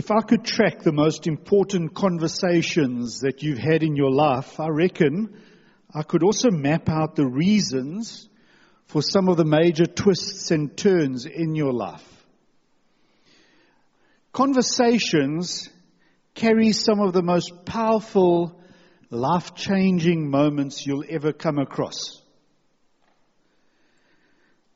If I could track the most important conversations that you've had in your life, I reckon I could also map out the reasons for some of the major twists and turns in your life. Conversations carry some of the most powerful, life changing moments you'll ever come across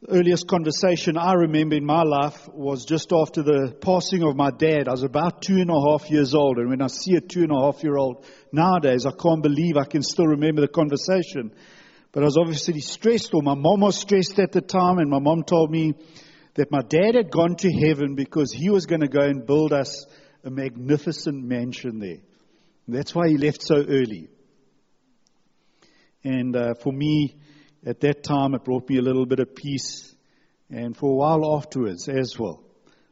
earliest conversation I remember in my life was just after the passing of my dad. I was about two and a half years old. And when I see a two and a half year old nowadays, I can't believe I can still remember the conversation. But I was obviously stressed, or my mom was stressed at the time, and my mom told me that my dad had gone to heaven because he was going to go and build us a magnificent mansion there. And that's why he left so early. And uh, for me, at that time, it brought me a little bit of peace. And for a while afterwards as well,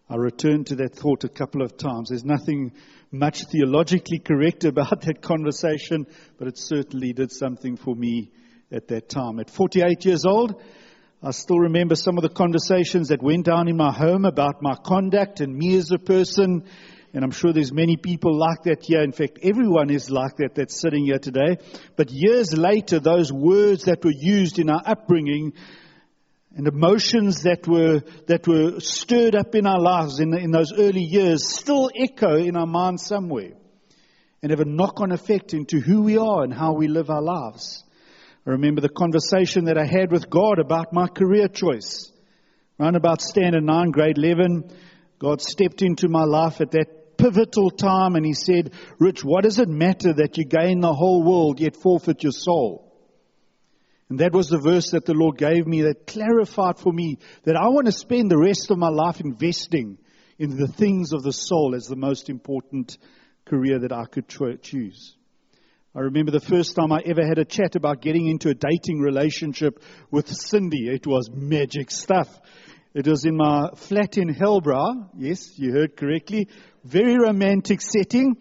I returned to that thought a couple of times. There's nothing much theologically correct about that conversation, but it certainly did something for me at that time. At 48 years old, I still remember some of the conversations that went down in my home about my conduct and me as a person and I'm sure there's many people like that here. In fact, everyone is like that that's sitting here today. But years later, those words that were used in our upbringing and emotions that were, that were stirred up in our lives in, in those early years still echo in our minds somewhere and have a knock on effect into who we are and how we live our lives. I remember the conversation that I had with God about my career choice. Around about standard 9, grade 11, God stepped into my life at that pivotal time and he said, Rich, what does it matter that you gain the whole world yet forfeit your soul? And that was the verse that the Lord gave me that clarified for me that I want to spend the rest of my life investing in the things of the soul as the most important career that I could choose. I remember the first time I ever had a chat about getting into a dating relationship with Cindy. It was magic stuff. It was in my flat in Hillbrow. Yes, you heard correctly. Very romantic setting.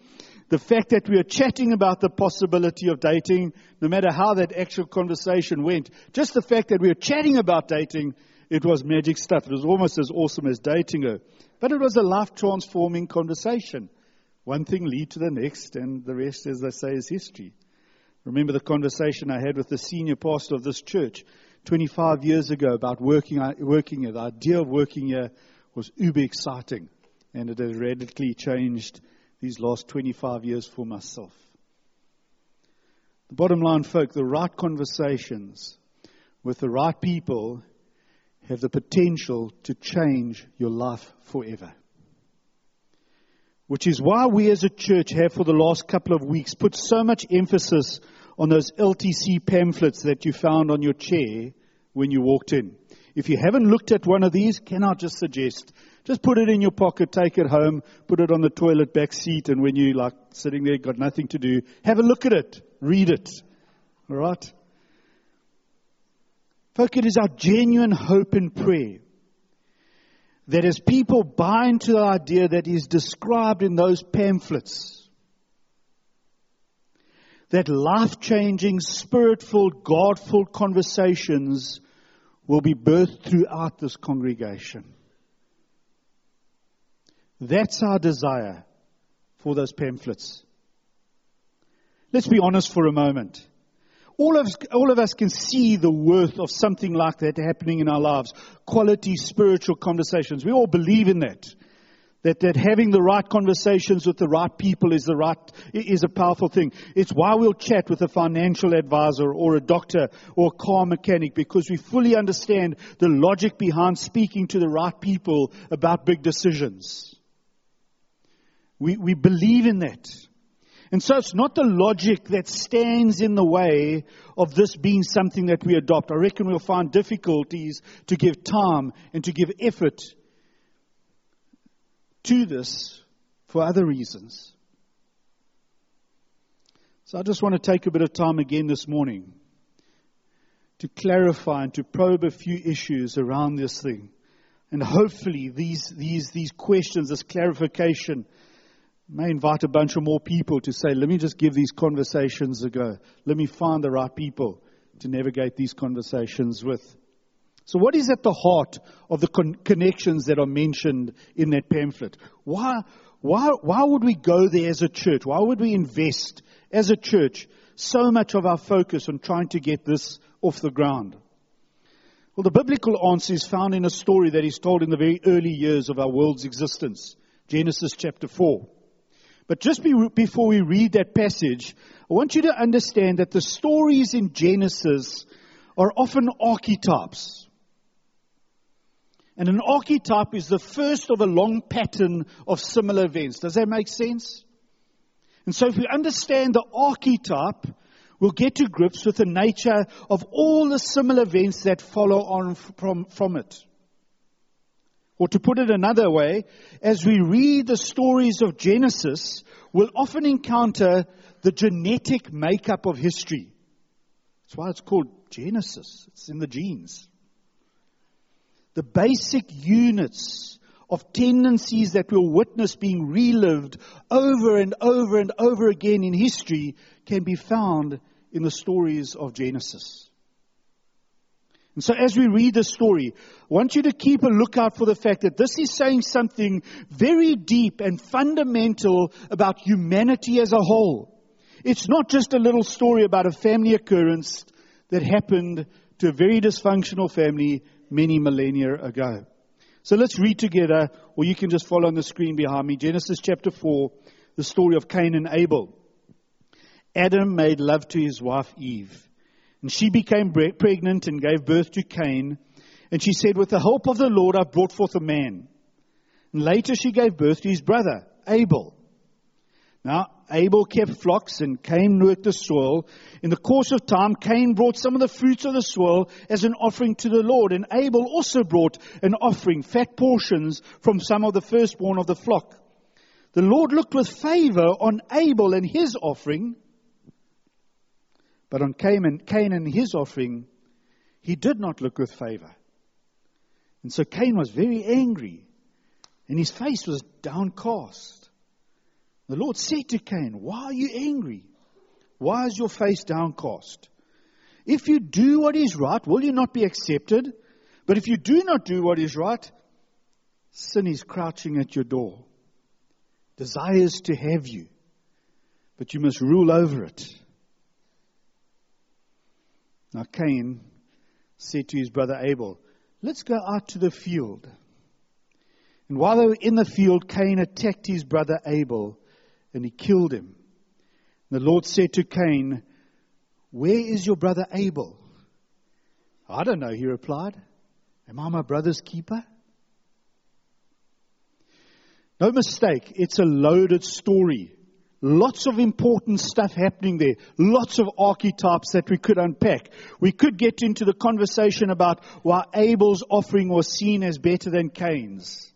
The fact that we were chatting about the possibility of dating, no matter how that actual conversation went, just the fact that we were chatting about dating, it was magic stuff. It was almost as awesome as dating her. But it was a life transforming conversation. One thing lead to the next, and the rest, as they say, is history. Remember the conversation I had with the senior pastor of this church 25 years ago about working, working here. The idea of working here was uber exciting and it has radically changed these last 25 years for myself. The bottom line, folk, the right conversations with the right people have the potential to change your life forever. Which is why we as a church have for the last couple of weeks put so much emphasis on those LTC pamphlets that you found on your chair when you walked in. If you haven't looked at one of these, can I just suggest just put it in your pocket, take it home, put it on the toilet back seat, and when you like sitting there, got nothing to do, have a look at it, read it. All right? Folk, it is our genuine hope and prayer that as people buy into the idea that is described in those pamphlets, that life changing, spirit-filled, God-filled conversations will be birthed throughout this congregation. That's our desire for those pamphlets. Let's be honest for a moment. All of, all of us can see the worth of something like that happening in our lives. Quality spiritual conversations. We all believe in that. That, that having the right conversations with the right people is the right, is a powerful thing. It's why we'll chat with a financial advisor or a doctor or a car mechanic because we fully understand the logic behind speaking to the right people about big decisions. We, we believe in that. And so it's not the logic that stands in the way of this being something that we adopt. I reckon we'll find difficulties to give time and to give effort to this for other reasons. So I just want to take a bit of time again this morning to clarify and to probe a few issues around this thing. And hopefully these, these, these questions, this clarification, may invite a bunch of more people to say, let me just give these conversations a go. Let me find the right people to navigate these conversations with. So, what is at the heart of the con- connections that are mentioned in that pamphlet? Why, Why, why would we go there as a church? Why would we invest as a church so much of our focus on trying to get this off the ground? Well, the biblical answer is found in a story that is told in the very early years of our world's existence. Genesis chapter 4. But just be, before we read that passage, I want you to understand that the stories in Genesis are often archetypes. And an archetype is the first of a long pattern of similar events. Does that make sense? And so if we understand the archetype, we'll get to grips with the nature of all the similar events that follow on from, from it. Or to put it another way, as we read the stories of Genesis, we'll often encounter the genetic makeup of history. That's why it's called Genesis. It's in the genes. The basic units of tendencies that we'll witness being relived over and over and over again in history can be found in the stories of Genesis. And so as we read the story, I want you to keep a lookout for the fact that this is saying something very deep and fundamental about humanity as a whole. It's not just a little story about a family occurrence that happened to a very dysfunctional family many millennia ago. So let's read together, or you can just follow on the screen behind me. Genesis chapter 4, the story of Cain and Abel. Adam made love to his wife Eve. And she became pregnant and gave birth to Cain. And she said, With the help of the Lord, I've brought forth a man. And later she gave birth to his brother, Abel. Now, Abel kept flocks and Cain worked the soil. In the course of time, Cain brought some of the fruits of the soil as an offering to the Lord. And Abel also brought an offering, fat portions from some of the firstborn of the flock. The Lord looked with favor on Abel and his offering but on Cain and, his offering, he did not look with favor. And so Cain was very angry, and his face was downcast. The Lord said to Cain, Why are you angry? Why is your face downcast? If you do what is right, will you not be accepted? But if you do not do what is right, sin is crouching at your door, desires to have you, but you must rule over it. Now Cain said to his brother Abel, Let's go out to the field. And while they were in the field, Cain attacked his brother Abel and he killed him. And The Lord said to Cain, Where is your brother Abel? I don't know, he replied. Am I my brother's keeper? No mistake, it's a loaded story. Lots of important stuff happening there. Lots of archetypes that we could unpack. We could get into the conversation about why Abel's offering was seen as better than Cain's.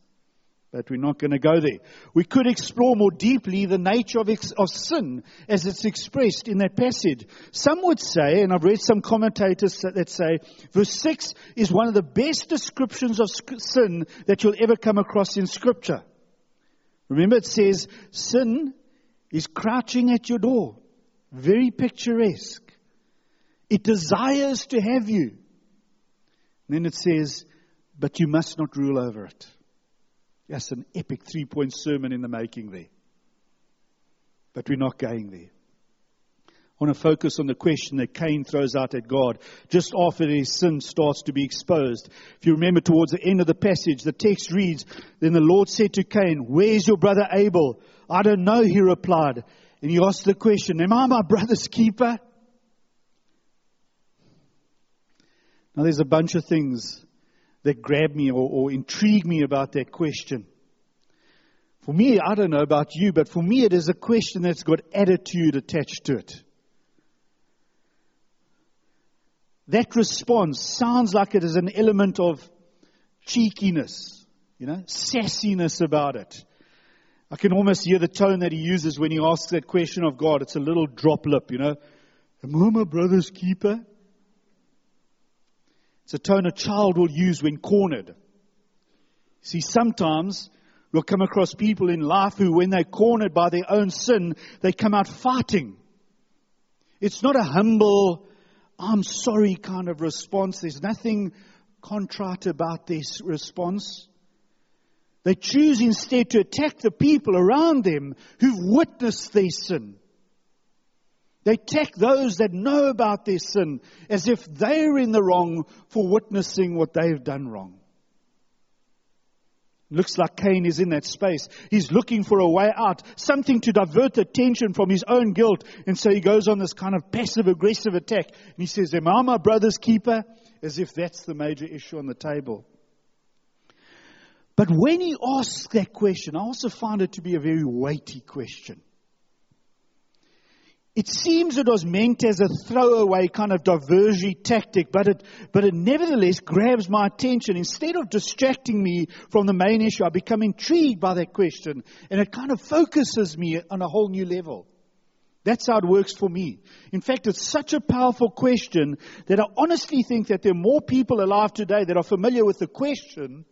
But we're not going to go there. We could explore more deeply the nature of, ex- of sin as it's expressed in that passage. Some would say, and I've read some commentators that say, verse 6 is one of the best descriptions of sin that you'll ever come across in Scripture. Remember, it says, sin is crouching at your door. Very picturesque. It desires to have you. Then it says, but you must not rule over it. That's an epic three point sermon in the making there. But we're not going there. I want to focus on the question that Cain throws out at God just after his sin starts to be exposed. If you remember towards the end of the passage, the text reads, Then the Lord said to Cain, Where's your brother Abel? I don't know, he replied. And he asked the question, Am I my brother's keeper? Now there's a bunch of things that grab me or, or intrigue me about that question. For me, I don't know about you, but for me it is a question that's got attitude attached to it. That response sounds like it is an element of cheekiness, you know, sassiness about it. I can almost hear the tone that he uses when he asks that question of God. It's a little drop lip, you know. Am I my brother's keeper? It's a tone a child will use when cornered. See, sometimes we'll come across people in life who, when they're cornered by their own sin, they come out fighting. It's not a humble, I'm sorry kind of response. There's nothing contrite about this response. They choose instead to attack the people around them who've witnessed their sin. They attack those that know about their sin as if they're in the wrong for witnessing what they've done wrong. Looks like Cain is in that space. He's looking for a way out, something to divert attention from his own guilt. And so he goes on this kind of passive aggressive attack. And he says, Am I my brother's keeper? As if that's the major issue on the table. But when he asks that question, I also find it to be a very weighty question. It seems it was meant as a throwaway kind of diversion tactic, but it, but it nevertheless grabs my attention. Instead of distracting me from the main issue, I become intrigued by that question, and it kind of focuses me on a whole new level. That's how it works for me. In fact, it's such a powerful question that I honestly think that there are more people alive today that are familiar with the question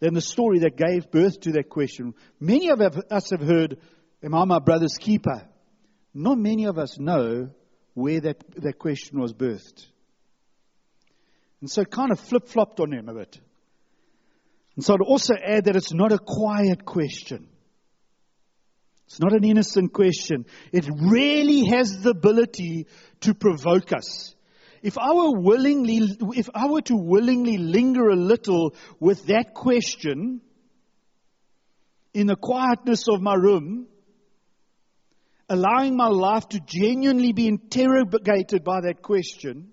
than the story that gave birth to that question. Many of us have heard, Am I my brother's keeper? Not many of us know where that, that question was birthed. And so it kind of flip flopped on him a bit. And so I'd also add that it's not a quiet question. It's not an innocent question. It really has the ability to provoke us. If I were willingly, if I were to willingly linger a little with that question in the quietness of my room, allowing my life to genuinely be interrogated by that question,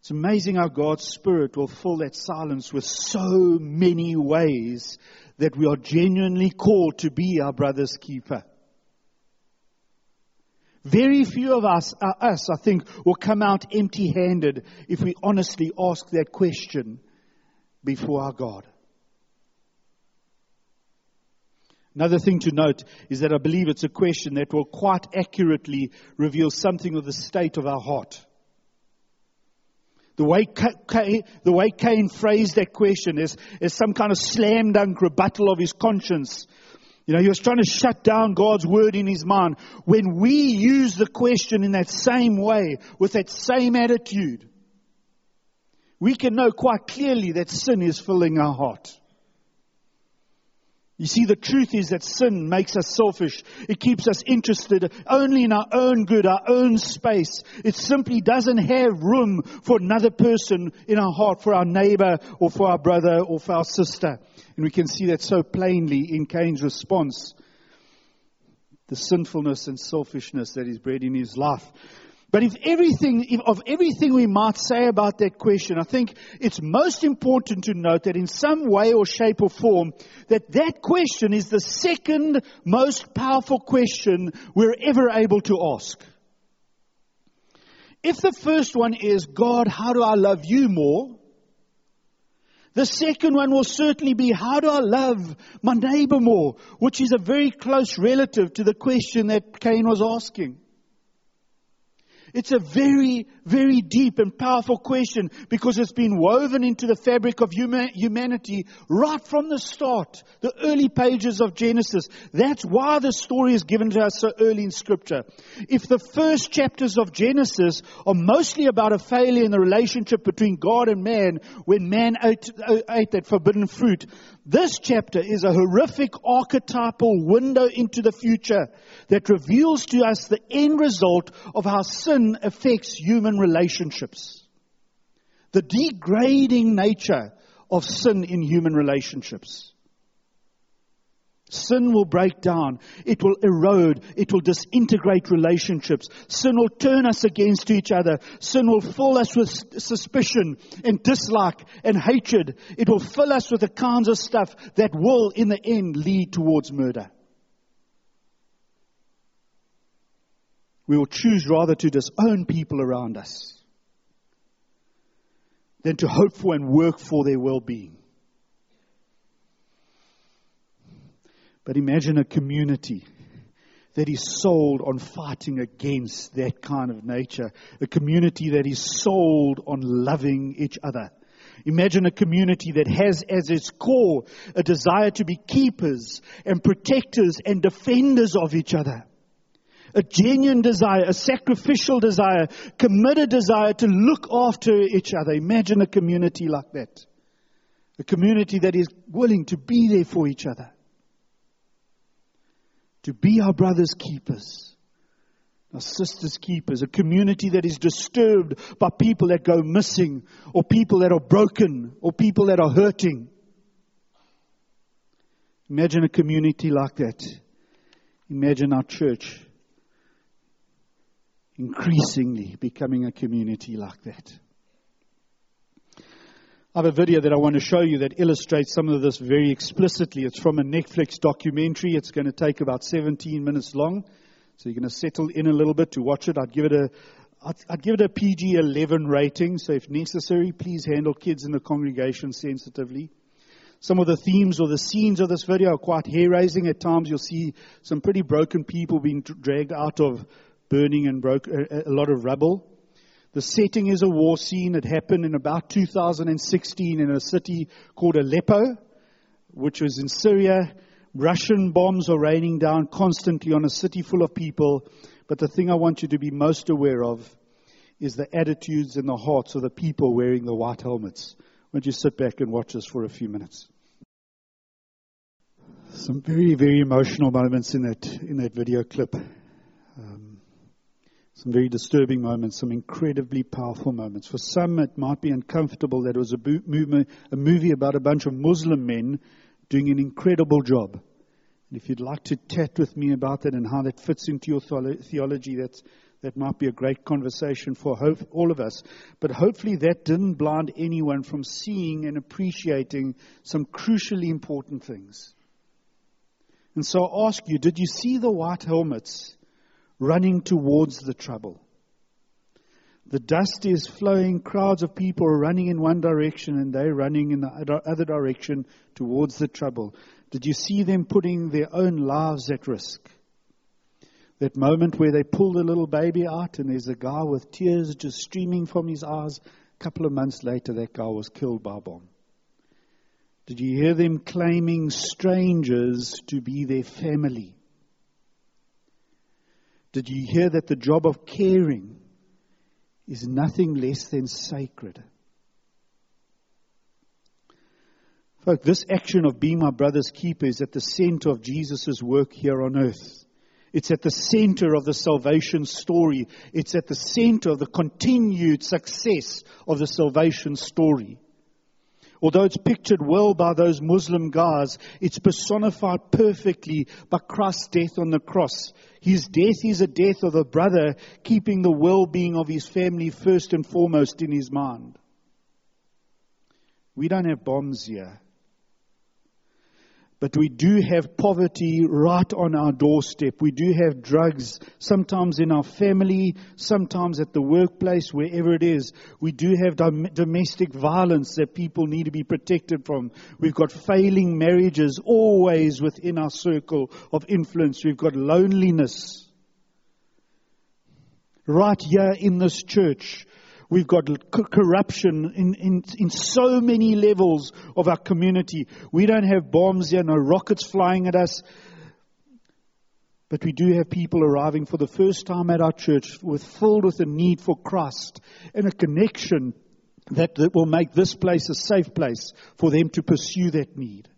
it's amazing how God's Spirit will fill that silence with so many ways that we are genuinely called to be our brother's keeper. Very few of us, uh, us, I think, will come out empty handed if we honestly ask that question before our God. Another thing to note is that I believe it's a question that will quite accurately reveal something of the state of our heart. The way, Cain, the way Cain phrased that question is, is some kind of slam dunk rebuttal of his conscience. You know, he was trying to shut down God's word in his mind. When we use the question in that same way, with that same attitude, we can know quite clearly that sin is filling our heart. You see, the truth is that sin makes us selfish. It keeps us interested only in our own good, our own space. It simply doesn't have room for another person in our heart, for our neighbor or for our brother or for our sister. And we can see that so plainly in Cain's response. The sinfulness and selfishness that is bred in his life. But if everything, if of everything we might say about that question, I think it's most important to note that in some way or shape or form, that that question is the second most powerful question we're ever able to ask. If the first one is, God, how do I love you more? The second one will certainly be, how do I love my neighbor more? Which is a very close relative to the question that Cain was asking. It's a very, very deep and powerful question because it's been woven into the fabric of humanity right from the start, the early pages of Genesis. That's why the story is given to us so early in scripture. If the first chapters of Genesis are mostly about a failure in the relationship between God and man when man ate, ate that forbidden fruit, this chapter is a horrific archetypal window into the future that reveals to us the end result of how sin affects human relationships. The degrading nature of sin in human relationships. Sin will break down. It will erode. It will disintegrate relationships. Sin will turn us against each other. Sin will fill us with suspicion and dislike and hatred. It will fill us with the kinds of stuff that will, in the end, lead towards murder. We will choose rather to disown people around us than to hope for and work for their well being. But imagine a community that is sold on fighting against that kind of nature. A community that is sold on loving each other. Imagine a community that has as its core a desire to be keepers and protectors and defenders of each other. A genuine desire, a sacrificial desire, committed desire to look after each other. Imagine a community like that. A community that is willing to be there for each other. To be our brothers' keepers. Our sisters' keepers. A community that is disturbed by people that go missing or people that are broken or people that are hurting. Imagine a community like that. Imagine our church increasingly becoming a community like that. I have a video that I want to show you that illustrates some of this very explicitly. It's from a Netflix documentary. It's going to take about 17 minutes long. So you're going to settle in a little bit to watch it. I'd give it a, I'd, I'd give it a PG 11 rating. So if necessary, please handle kids in the congregation sensitively. Some of the themes or the scenes of this video are quite hair raising. At times you'll see some pretty broken people being dragged out of burning and broke, a, lot of rubble. The setting is a war scene. It happened in about 2016 in a city called Aleppo, which was in Syria. Russian bombs are raining down constantly on a city full of people. But the thing I want you to be most aware of is the attitudes and the hearts of the people wearing the white helmets. Why don't you sit back and watch this for a few minutes? Some very, very emotional moments in that, in that video clip. Some very disturbing moments, some incredibly powerful moments. For some, it might be uncomfortable that it was a, movie, a movie about a bunch of Muslim men doing an incredible job. And if you'd like to chat with me about that and how that fits into your theology, that's, that might be a great conversation for hope, all of us. But hopefully that didn't blind anyone from seeing and appreciating some crucially important things. And so I ask you, did you see the white helmets running towards the trouble. The dust is flowing, crowds of people are running in one direction and they're running in the other direction towards the trouble. Did you see them putting their own lives at risk? That moment where they pull the little baby out and there's a guy with tears just streaming from his eyes. A couple of months later, that guy was killed by a bomb. Did you hear them claiming strangers to be their family? Did you hear that the job of caring is nothing less than sacred? Folks, this action of being my brother's keeper is at the center of Jesus' work here on earth. It's at the center of the salvation story. It's at the center of the continued success of the salvation story. Although it's pictured well by those Muslim guys, it's personified perfectly by Christ's death on the cross. His death is a death of a brother keeping the well-being of his family first and foremost in his mind. We don't have bombs here. But we do have poverty right on our doorstep. We do have drugs, sometimes in our family, sometimes at the workplace, wherever it is. We do have dom- domestic violence that people need to be protected from. We've got failing marriages always within our circle of influence. We've got loneliness. Right here in this church, We've got corruption in, in, in so many levels of our community. We don't have bombs here, no rockets flying at us. But we do have people arriving for the first time at our church with filled with a need for Christ and a connection that, that will make this place a safe place for them to pursue that need.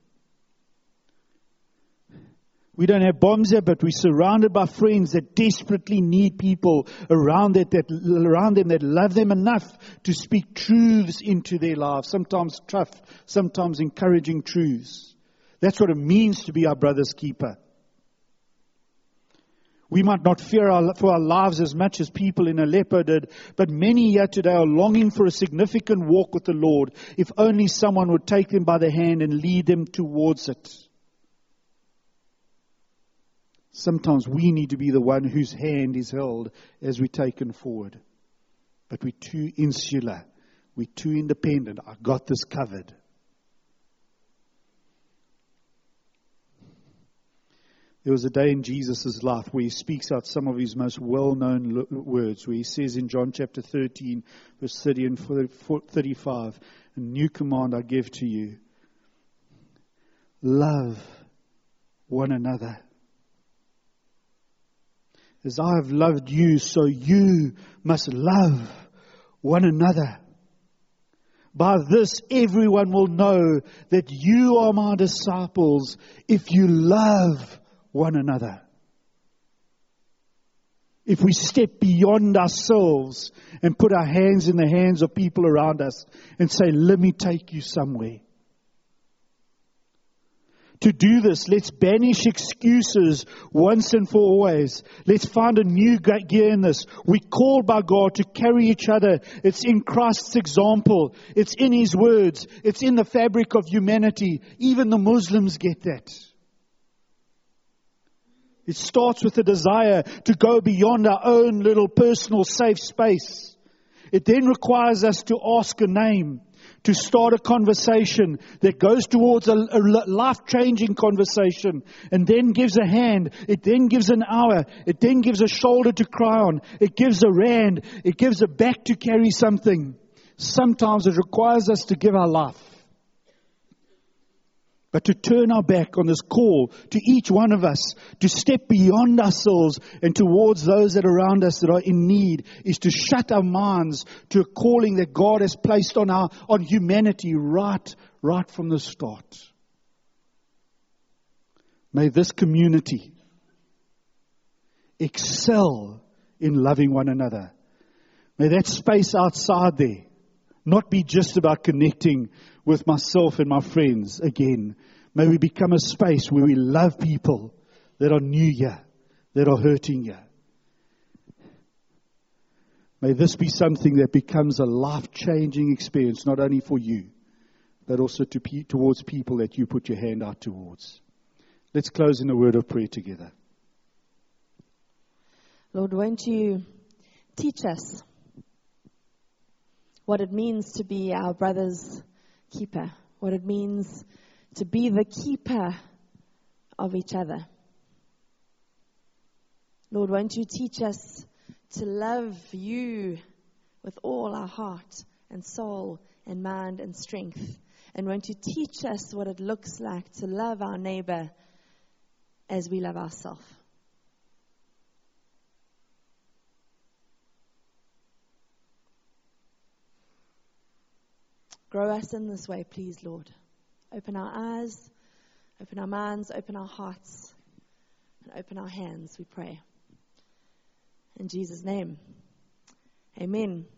We don't have bombs here, but we're surrounded by friends that desperately need people around, that, that, around them that love them enough to speak truths into their lives. Sometimes tough, sometimes encouraging truths. That's what it means to be our brother's keeper. We might not fear our, for our lives as much as people in Aleppo did, but many here today are longing for a significant walk with the Lord, if only someone would take them by the hand and lead them towards it. Sometimes we need to be the one whose hand is held as we're taken forward. But we're too insular. We're too independent. I got this covered. There was a day in Jesus' life where he speaks out some of his most well known words, where he says in John chapter 13, verse 30 and 35, A new command I give to you love one another. As I have loved you, so you must love one another. By this, everyone will know that you are my disciples if you love one another. If we step beyond ourselves and put our hands in the hands of people around us and say, let me take you somewhere. To do this, let's banish excuses once and for always. Let's find a new gear in this. We're called by God to carry each other. It's in Christ's example. It's in His words. It's in the fabric of humanity. Even the Muslims get that. It starts with a desire to go beyond our own little personal safe space. It then requires us to ask a name to start a conversation that goes towards a, a life changing conversation and then gives a hand. It then gives an hour. It then gives a shoulder to cry on. It gives a rand. It gives a back to carry something. Sometimes it requires us to give our life. But to turn our back on this call to each one of us to step beyond ourselves and towards those that are around us that are in need is to shut our minds to a calling that God has placed on our, on humanity right, right from the start. May this community excel in loving one another. May that space outside there not be just about connecting with myself and my friends again. May we become a space where we love people that are new here, that are hurting here. May this be something that becomes a life changing experience, not only for you, but also to pe- towards people that you put your hand out towards. Let's close in a word of prayer together. Lord, won't you teach us what it means to be our brother's keeper, what it means to be the keeper of each other. Lord, won't you teach us to love you with all our heart and soul and mind and strength? And won't you teach us what it looks like to love our neighbor as we love ourselves? Grow us in this way, please, Lord. Open our eyes, open our minds, open our hearts, and open our hands, we pray. In Jesus' name, amen.